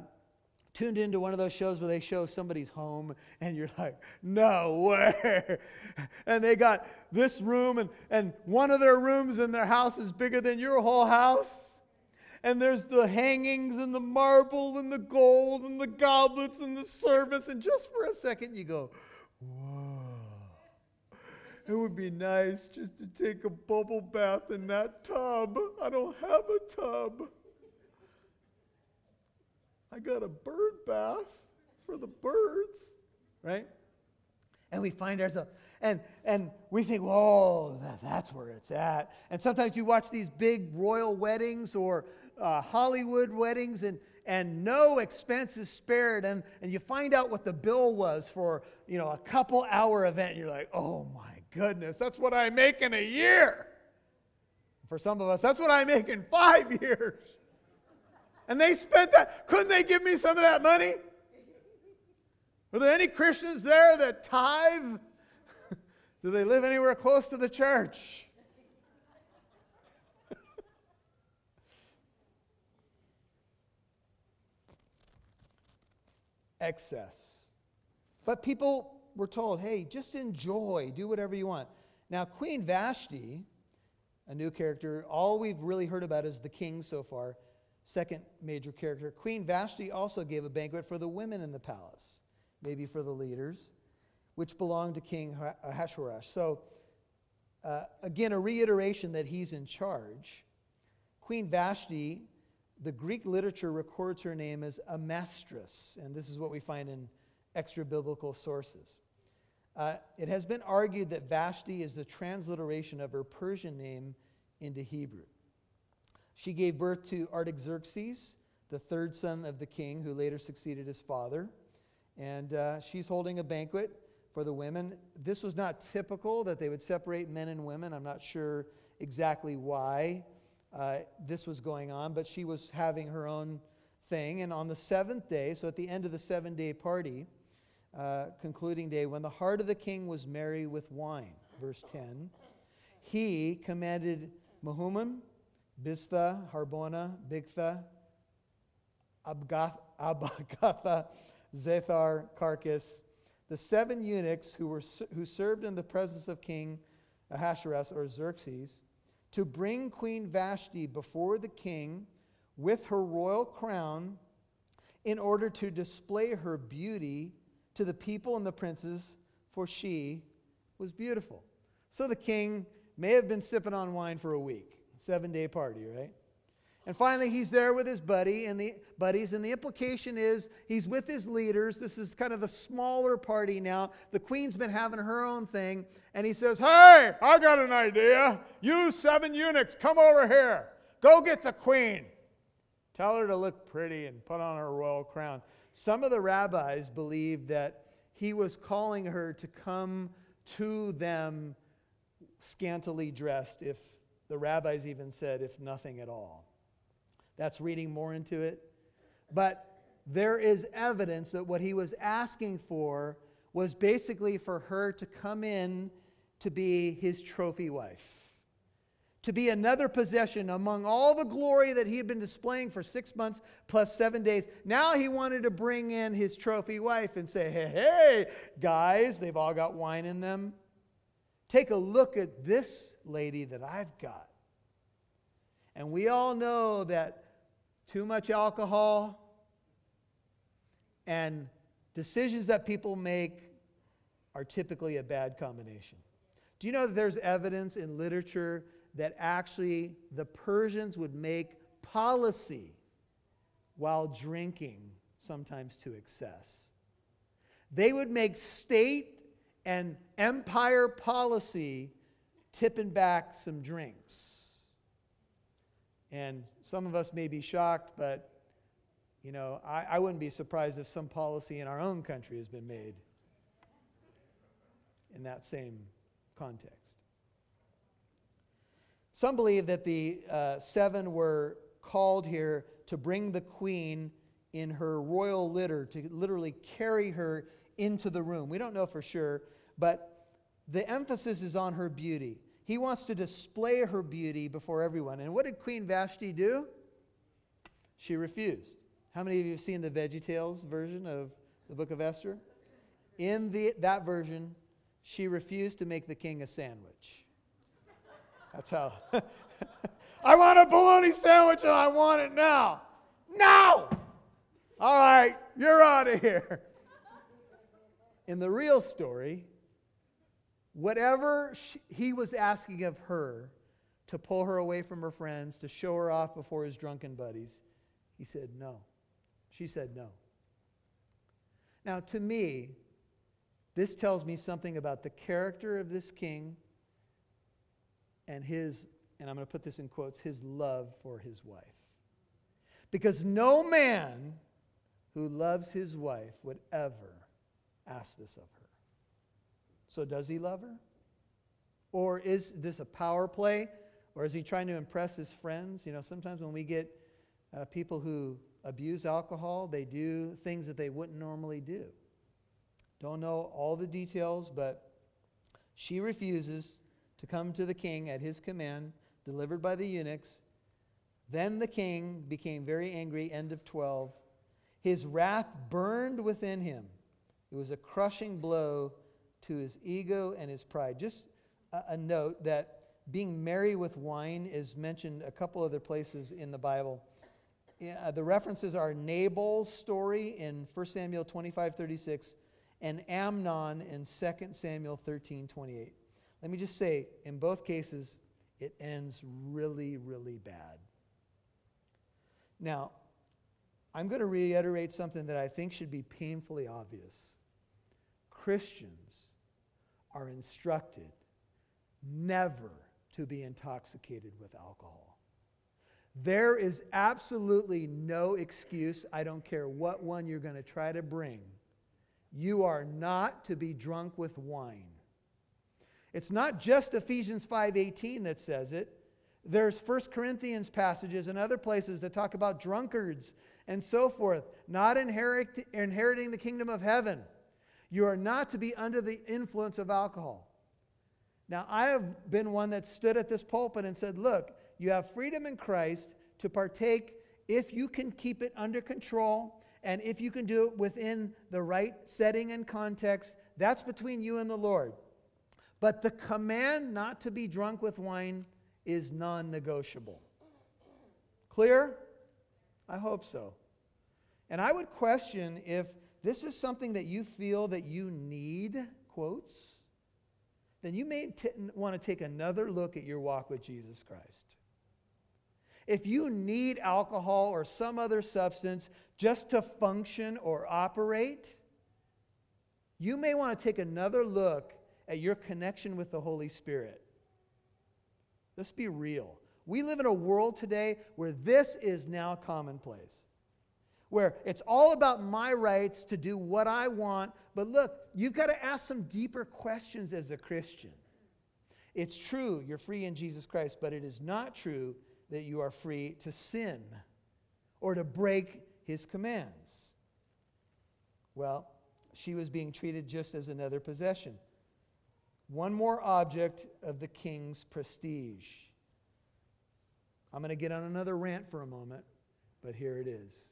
tuned into one of those shows where they show somebody's home and you're like, no way. And they got this room, and, and one of their rooms in their house is bigger than your whole house. And there's the hangings and the marble and the gold and the goblets and the service. And just for a second, you go, whoa. It would be nice just to take a bubble bath in that tub. I don't have a tub. I got a bird bath for the birds, right? And we find ourselves, and, and we think, whoa, that, that's where it's at. And sometimes you watch these big royal weddings or uh, Hollywood weddings, and, and no expense is spared. And, and you find out what the bill was for, you know, a couple hour event. And you're like, oh my goodness, that's what I make in a year. For some of us, that's what I make in five years. And they spent that. Couldn't they give me some of that money? Were there any Christians there that tithe? Do they live anywhere close to the church? Excess. But people were told, hey, just enjoy, do whatever you want. Now, Queen Vashti, a new character, all we've really heard about is the king so far second major character. Queen Vashti also gave a banquet for the women in the palace, maybe for the leaders, which belonged to King Ahasuerus. So, uh, again, a reiteration that he's in charge. Queen Vashti, the Greek literature records her name as Amestris, and this is what we find in extra biblical sources. Uh, it has been argued that Vashti is the transliteration of her Persian name into Hebrew. She gave birth to Artaxerxes, the third son of the king, who later succeeded his father. And uh, she's holding a banquet for the women. This was not typical that they would separate men and women. I'm not sure exactly why uh, this was going on, but she was having her own thing. And on the seventh day, so at the end of the seven day party, uh, concluding day, when the heart of the king was merry with wine, verse 10, he commanded Mehuman, Biztha, Harbona, Bigtha, Abagtha, Zethar, Carcas, the seven eunuchs who, were, who served in the presence of King Ahasuerus or Xerxes, to bring Queen Vashti before the king with her royal crown in order to display her beauty to the people and the princes, for she was beautiful. So the king may have been sipping on wine for a week seven day party, right? And finally, he's there with his buddy and the buddies, and the implication is he's with his leaders. This is kind of the smaller party now. The queen's been having her own thing, and he says, Hey, I got an idea. You seven eunuchs, come over here. Go get the queen. Tell her to look pretty and put on her royal crown. Some of the rabbis believed that he was calling her to come to them scantily dressed, if the rabbis even said, if nothing at all. That's reading more into it. But there is evidence that what he was asking for was basically for her to come in to be his trophy wife, to be another possession among all the glory that he had been displaying for six months plus seven days. Now he wanted to bring in his trophy wife and say, hey, hey, guys, they've all got wine in them. Take a look at this lady that I've got. And we all know that too much alcohol and decisions that people make are typically a bad combination. Do you know that there's evidence in literature that actually the Persians would make policy while drinking, sometimes to excess? They would make state and empire policy tipping back some drinks. And some of us may be shocked, but you know, I, I wouldn't be surprised if some policy in our own country has been made in that same context. Some believe that the uh, seven were called here to bring the queen in her royal litter, to literally carry her into the room. We don't know for sure, but the emphasis is on her beauty. He wants to display her beauty before everyone. And what did Queen Vashti do? She refused. How many of you have seen the VeggieTales version of the book of Esther? In the, that version, she refused to make the king a sandwich. That's how. I want a bologna sandwich and I want it now. Now! All right, you're out of here. In the real story, whatever she, he was asking of her to pull her away from her friends, to show her off before his drunken buddies, he said no. She said no. Now, to me, this tells me something about the character of this king and his, and I'm going to put this in quotes, his love for his wife. Because no man who loves his wife would ever ask this of her. So, does he love her? Or is this a power play? Or is he trying to impress his friends? You know, sometimes when we get uh, people who abuse alcohol, they do things that they wouldn't normally do. Don't know all the details, but she refuses to come to the king at his command, delivered by the eunuchs. Then the king became very angry. End of 12. His wrath burned within him. It was a crushing blow to his ego and his pride. Just a, a note that being merry with wine is mentioned a couple other places in the Bible. Uh, the references are Nabal's story in 1 Samuel 25 36 and Amnon in 2 Samuel 13 28. Let me just say, in both cases, it ends really, really bad. Now, I'm going to reiterate something that I think should be painfully obvious. Christians are instructed never to be intoxicated with alcohol. There is absolutely no excuse. I don't care what one you're going to try to bring. You are not to be drunk with wine. It's not just Ephesians 5:18 that says it. There's 1 Corinthians passages and other places that talk about drunkards and so forth, not inherit, inheriting the kingdom of heaven. You are not to be under the influence of alcohol. Now, I have been one that stood at this pulpit and said, Look, you have freedom in Christ to partake if you can keep it under control and if you can do it within the right setting and context. That's between you and the Lord. But the command not to be drunk with wine is non negotiable. Clear? I hope so. And I would question if this is something that you feel that you need, quotes, then you may t- want to take another look at your walk with Jesus Christ. If you need alcohol or some other substance just to function or operate, you may want to take another look at your connection with the Holy Spirit. Let's be real. We live in a world today where this is now commonplace, where it's all about my rights to do what I want. But look, you've got to ask some deeper questions as a Christian. It's true, you're free in Jesus Christ, but it is not true that you are free to sin or to break his commands. Well, she was being treated just as another possession. One more object of the king's prestige. I'm going to get on another rant for a moment, but here it is.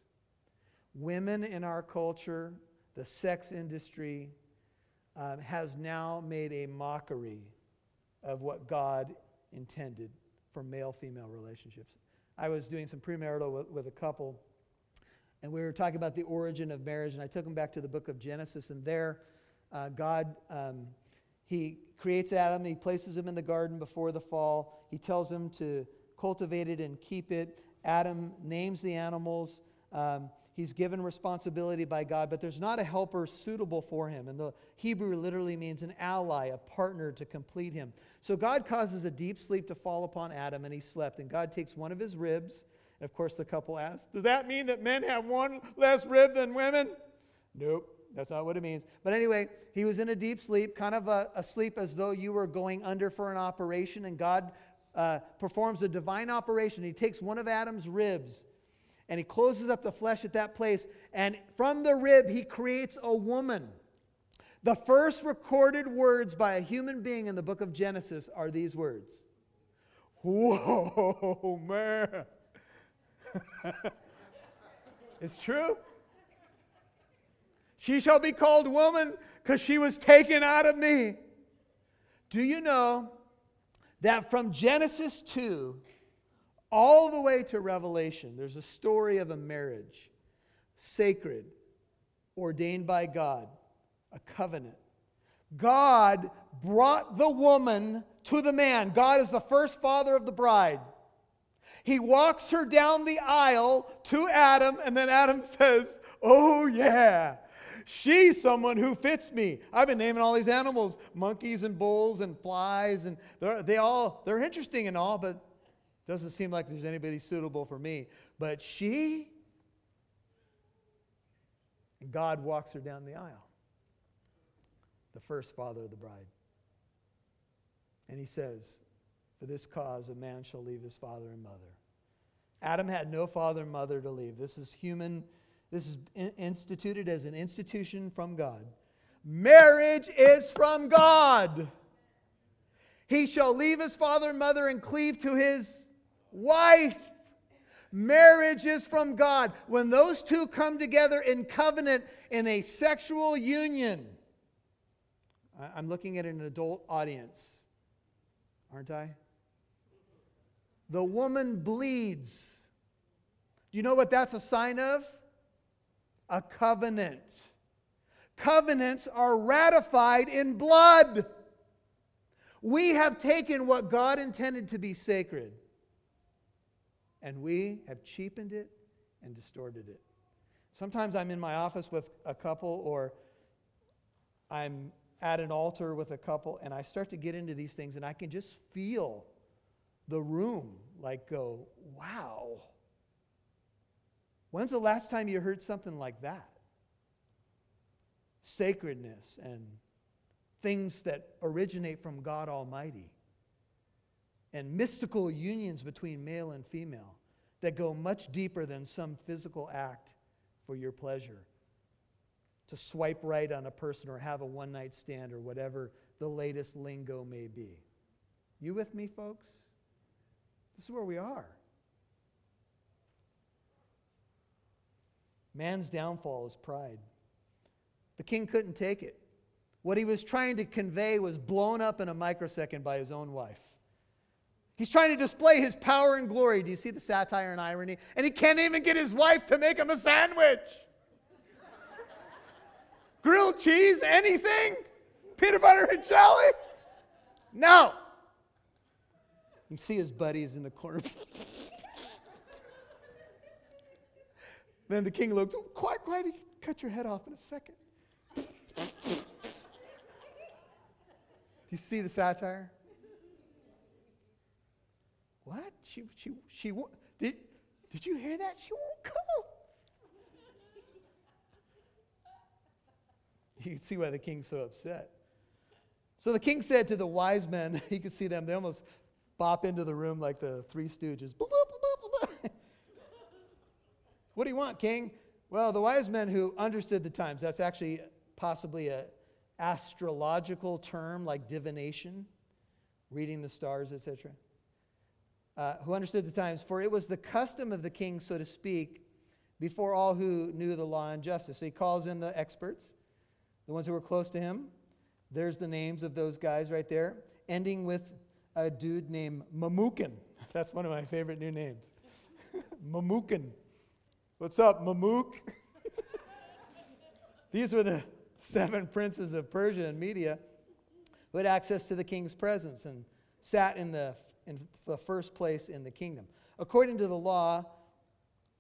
Women in our culture, the sex industry, um, has now made a mockery of what God intended for male female relationships. I was doing some premarital with, with a couple, and we were talking about the origin of marriage, and I took them back to the book of Genesis, and there, uh, God, um, He creates Adam, He places him in the garden before the fall, He tells him to cultivate it and keep it. Adam names the animals. Um, He's given responsibility by God, but there's not a helper suitable for him. And the Hebrew literally means an ally, a partner to complete him. So God causes a deep sleep to fall upon Adam, and he slept. And God takes one of his ribs. And of course, the couple asks, Does that mean that men have one less rib than women? Nope, that's not what it means. But anyway, he was in a deep sleep, kind of a, a sleep as though you were going under for an operation, and God uh, performs a divine operation. He takes one of Adam's ribs and he closes up the flesh at that place. And from the rib, he creates a woman. The first recorded words by a human being in the book of Genesis are these words Whoa, man. it's true. She shall be called woman because she was taken out of me. Do you know that from Genesis 2 all the way to Revelation, there's a story of a marriage, sacred, ordained by God, a covenant. God brought the woman to the man. God is the first father of the bride. He walks her down the aisle to Adam, and then Adam says, Oh, yeah, she's someone who fits me. I've been naming all these animals monkeys and bulls and flies, and they're, they all, they're interesting and all, but doesn't seem like there's anybody suitable for me. But she, God walks her down the aisle, the first father of the bride. And he says, For this cause a man shall leave his father and mother. Adam had no father and mother to leave. This is human, this is instituted as an institution from God. Marriage is from God. He shall leave his father and mother and cleave to his wife. Marriage is from God. When those two come together in covenant in a sexual union, I'm looking at an adult audience, aren't I? The woman bleeds. Do you know what that's a sign of? A covenant. Covenants are ratified in blood. We have taken what God intended to be sacred and we have cheapened it and distorted it. Sometimes I'm in my office with a couple, or I'm at an altar with a couple, and I start to get into these things, and I can just feel the room like go, wow. When's the last time you heard something like that? Sacredness and things that originate from God Almighty and mystical unions between male and female that go much deeper than some physical act for your pleasure. To swipe right on a person or have a one night stand or whatever the latest lingo may be. You with me, folks? This is where we are. Man's downfall is pride. The king couldn't take it. What he was trying to convey was blown up in a microsecond by his own wife. He's trying to display his power and glory. Do you see the satire and irony? And he can't even get his wife to make him a sandwich. Grilled cheese, anything? Peanut butter and jelly? No. You see his buddies in the corner. then the king looks, oh, quiet, quiet, cut your head off in a second. Do you see the satire? What? She, she, she, did, did you hear that? She won't come. You can see why the king's so upset. So the king said to the wise men, you can see them, they almost bop into the room like the three stooges. what do you want, king? Well, the wise men who understood the times, that's actually possibly a astrological term like divination, reading the stars, etc uh, who understood the times, for it was the custom of the king, so to speak, before all who knew the law and justice. So he calls in the experts, the ones who were close to him. There's the names of those guys right there, ending with a dude named Memucan. That's one of my favorite new names. Memucan. What's up, Mamuk? These were the seven princes of Persia and Media who had access to the king's presence and sat in the in the first place in the kingdom. According to the law,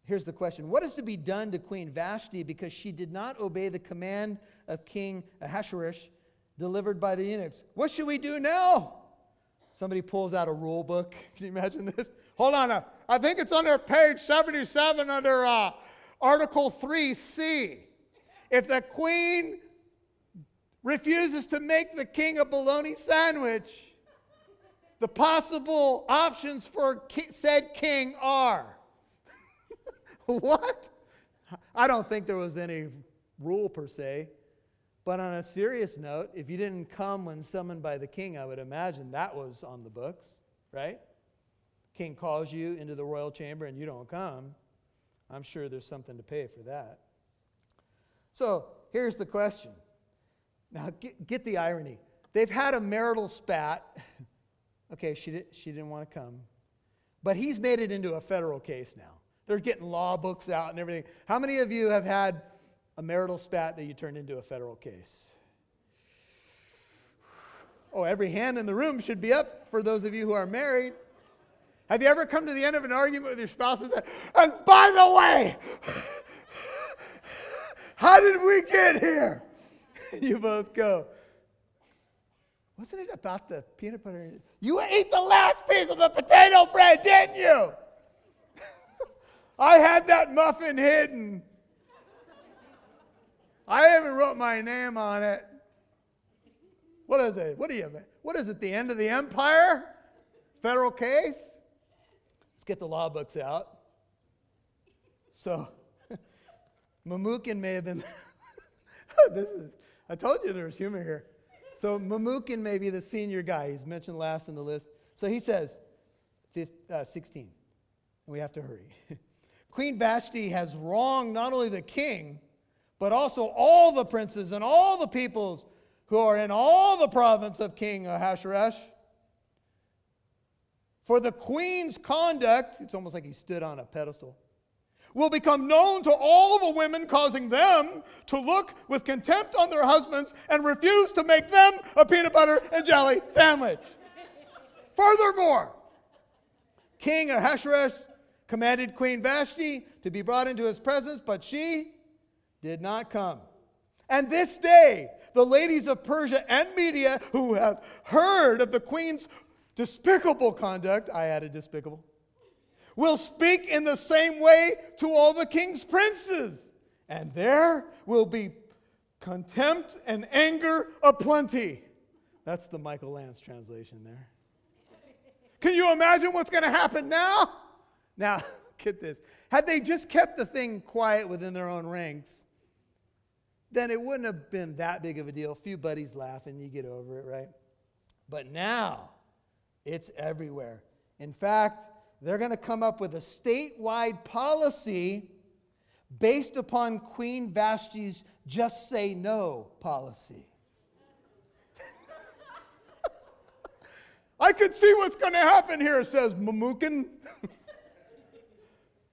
here's the question What is to be done to Queen Vashti because she did not obey the command of King Ahasuerus delivered by the eunuchs? What should we do now? Somebody pulls out a rule book. Can you imagine this? Hold on. Uh, I think it's under page 77 under uh, Article 3C. If the queen refuses to make the king a bologna sandwich, the possible options for said king are what? I don't think there was any rule per se. But on a serious note, if you didn't come when summoned by the king, I would imagine that was on the books, right? King calls you into the royal chamber and you don't come. I'm sure there's something to pay for that. So here's the question. Now, get, get the irony. They've had a marital spat. okay, she, did, she didn't want to come. But he's made it into a federal case now. They're getting law books out and everything. How many of you have had a marital spat that you turned into a federal case. Oh, every hand in the room should be up for those of you who are married. Have you ever come to the end of an argument with your spouse and said, and by the way, how did we get here? you both go, wasn't it about the peanut butter? You ate the last piece of the potato bread, didn't you? I had that muffin hidden. I haven't wrote my name on it. What is it? What do you What is it? The end of the empire? Federal case? Let's get the law books out. So, Memucan may have been. this is, I told you there was humor here. So, Memucan may be the senior guy. He's mentioned last in the list. So he says, 15, uh, 16. And we have to hurry. Queen Vashti has wronged not only the king, but also all the princes and all the peoples who are in all the province of King Ahasuerus. For the queen's conduct, it's almost like he stood on a pedestal, will become known to all the women, causing them to look with contempt on their husbands and refuse to make them a peanut butter and jelly sandwich. Furthermore, King Ahasuerus commanded Queen Vashti to be brought into his presence, but she did not come. And this day, the ladies of Persia and Media who have heard of the queen's despicable conduct, I added despicable, will speak in the same way to all the king's princes. And there will be contempt and anger aplenty. That's the Michael Lance translation there. Can you imagine what's going to happen now? Now, get this. Had they just kept the thing quiet within their own ranks, then it wouldn't have been that big of a deal. A few buddies laugh and you get over it, right? But now, it's everywhere. In fact, they're going to come up with a statewide policy based upon Queen Vashti's just say no policy. I can see what's going to happen here, says Memucan.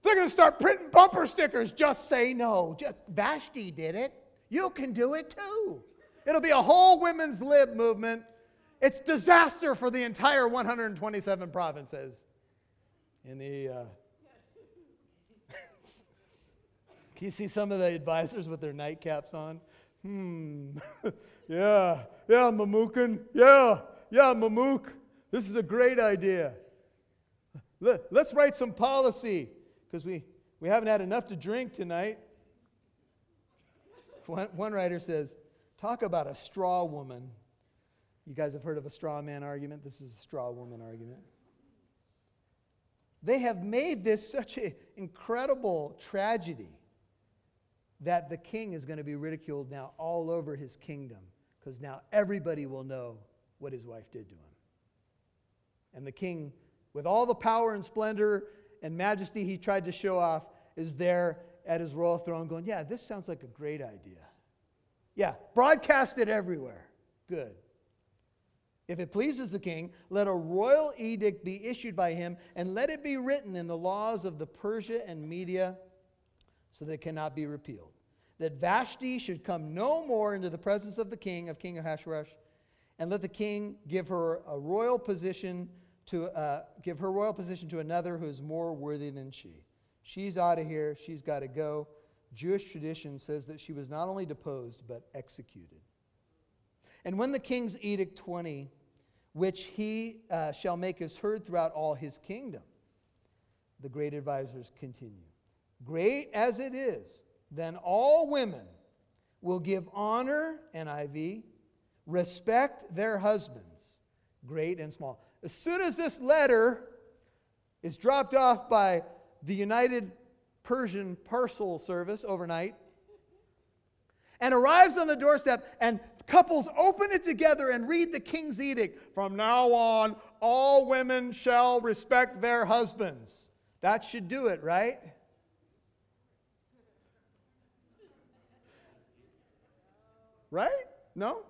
They're going to start printing bumper stickers. Just say no. Just, Vashti did it. You can do it too. It'll be a whole women's lib movement. It's disaster for the entire 127 provinces. The, uh... can you see some of the advisors with their nightcaps on? Hmm. yeah. Yeah, Memucan. Yeah. Yeah, Mamuk. This is a great idea. Let's write some policy because we, we haven't had enough to drink tonight. One, one writer says, Talk about a straw woman. You guys have heard of a straw man argument? This is a straw woman argument. They have made this such an incredible tragedy that the king is going to be ridiculed now all over his kingdom because now everybody will know what his wife did to him. And the king, with all the power and splendor and majesty he tried to show off, is there at his royal throne going, Yeah, this sounds like a great idea. Yeah, broadcast it everywhere. Good. If it pleases the king, let a royal edict be issued by him, and let it be written in the laws of the Persia and Media so that it cannot be repealed. That Vashti should come no more into the presence of the king, of King Ahasuerus, and let the king give her a royal position to uh, give her royal position to another who is more worthy than she. She's out of here. She's got to go. Jewish tradition says that she was not only deposed, but executed. And when the king's edict 20, which he uh, shall make is heard throughout all his kingdom, the great advisors continue. Great as it is, then all women will give honor, NIV, respect their husbands, great and small. As soon as this letter is dropped off by the United Persian Parcel Service overnight and arrives on the doorstep, and couples open it together and read the king's edict. From now on, all women shall respect their husbands. That should do it, right? Right? No?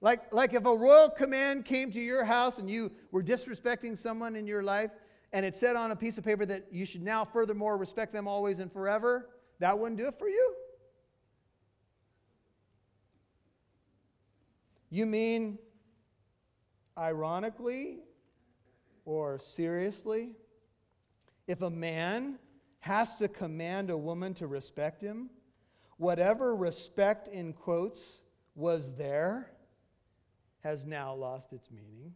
Like, like if a royal command came to your house and you were disrespecting someone in your life, and it said on a piece of paper that you should now furthermore respect them always and forever, that wouldn't do it for you? You mean ironically or seriously? If a man has to command a woman to respect him, whatever respect in quotes was there has now lost its meaning.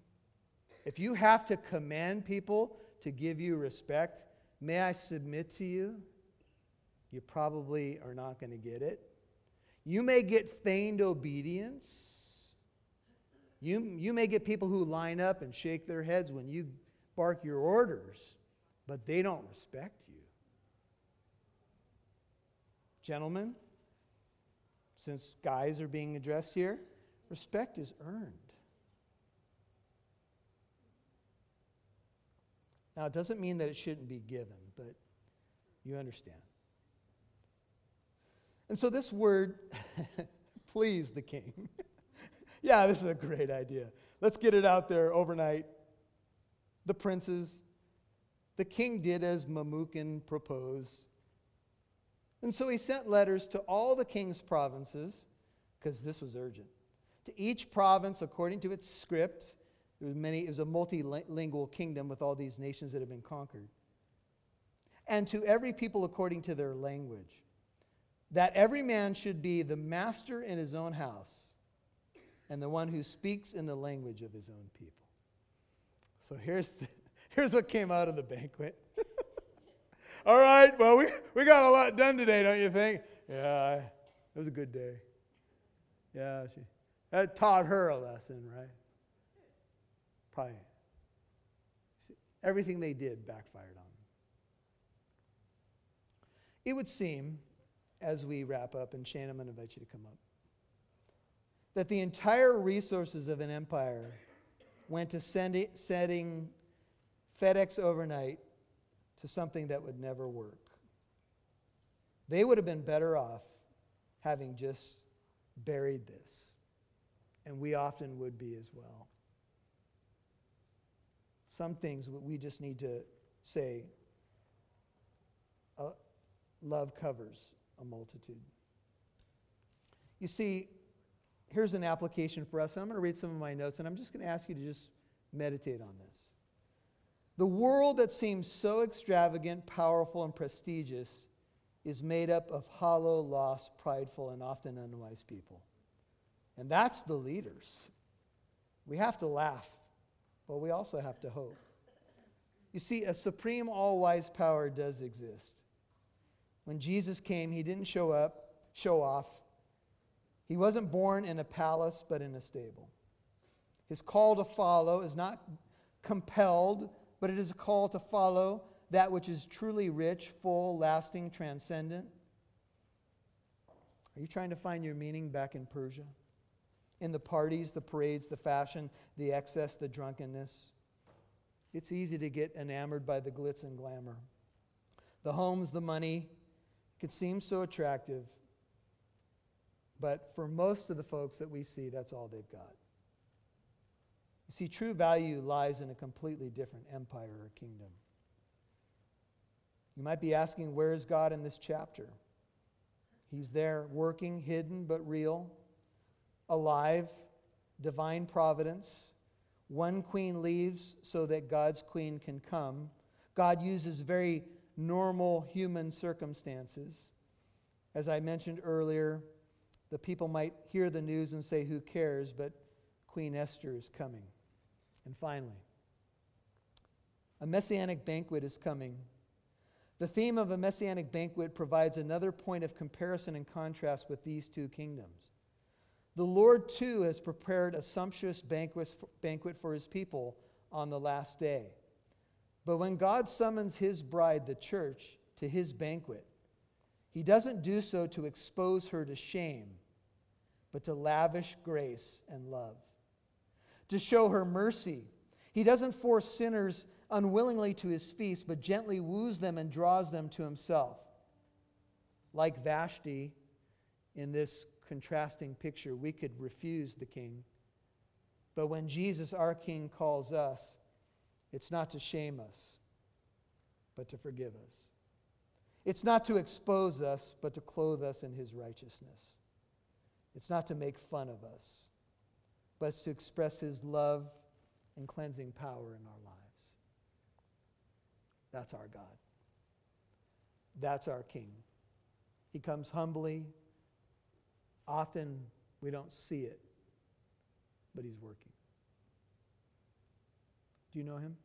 If you have to command people to give you respect, may I submit to you? You probably are not going to get it. You may get feigned obedience. You, you may get people who line up and shake their heads when you bark your orders, but they don't respect you. Gentlemen, since guys are being addressed here, respect is earned. Now, it doesn't mean that it shouldn't be given, but you understand. And so, this word, please the king. yeah, this is a great idea. Let's get it out there overnight. The princes, the king did as Memucan proposed. And so he sent letters to all the king's provinces, because this was urgent. To each province according to its script there was many, it was a multilingual kingdom with all these nations that had been conquered. And to every people according to their language, that every man should be the master in his own house and the one who speaks in the language of his own people. So here's, the, here's what came out of the banquet. All right, well, we, we got a lot done today, don't you think? Yeah, it was a good day. Yeah, she, that taught her a lesson, right? Probably. Everything they did backfired on them. It would seem, as we wrap up, and Shannon, I'm going to invite you to come up, that the entire resources of an empire went to send setting FedEx overnight to something that would never work. They would have been better off having just buried this. And we often would be as well. Some things we just need to say uh, love covers a multitude. You see, here's an application for us. I'm going to read some of my notes, and I'm just going to ask you to just meditate on this. The world that seems so extravagant, powerful, and prestigious is made up of hollow, lost, prideful, and often unwise people. And that's the leaders. We have to laugh but we also have to hope. You see, a supreme, all wise power does exist. When Jesus came, he didn't show up, show off. He wasn't born in a palace, but in a stable. His call to follow is not compelled, but it is a call to follow that which is truly rich, full, lasting, transcendent. Are you trying to find your meaning back in Persia? in the parties, the parades, the fashion, the excess, the drunkenness. It's easy to get enamored by the glitz and glamour. The homes, the money, it could seem so attractive, but for most of the folks that we see, that's all they've got. You see, true value lies in a completely different empire or kingdom. You might be asking, where is God in this chapter? He's there, working, hidden, but real alive, divine providence. One queen leaves so that God's queen can come. God uses very normal human circumstances. As I mentioned earlier, the people might hear the news and say, Who cares? But Queen Esther is coming. And finally, a messianic banquet is coming. The theme of a messianic banquet provides another point of comparison and contrast with these two kingdoms. The Lord, too, has prepared a sumptuous banquet for his people on the last day. But when God summons his bride, the church, to his banquet, he doesn't do so to expose her to shame, but to lavish grace and love, to show her mercy. He doesn't force sinners unwillingly to his feast, but gently woos them and draws them to himself. Like Vashti in this contrasting picture, we could refuse the king. But when Jesus, our king, calls us, it's not to shame us, but to forgive us. It's not to expose us, but to clothe us in his righteousness. It's not to make fun of us, but it's to express his love and cleansing power in our lives. That's our God. That's our King. He comes humbly. Often we don't see it, but he's working. Do you know him?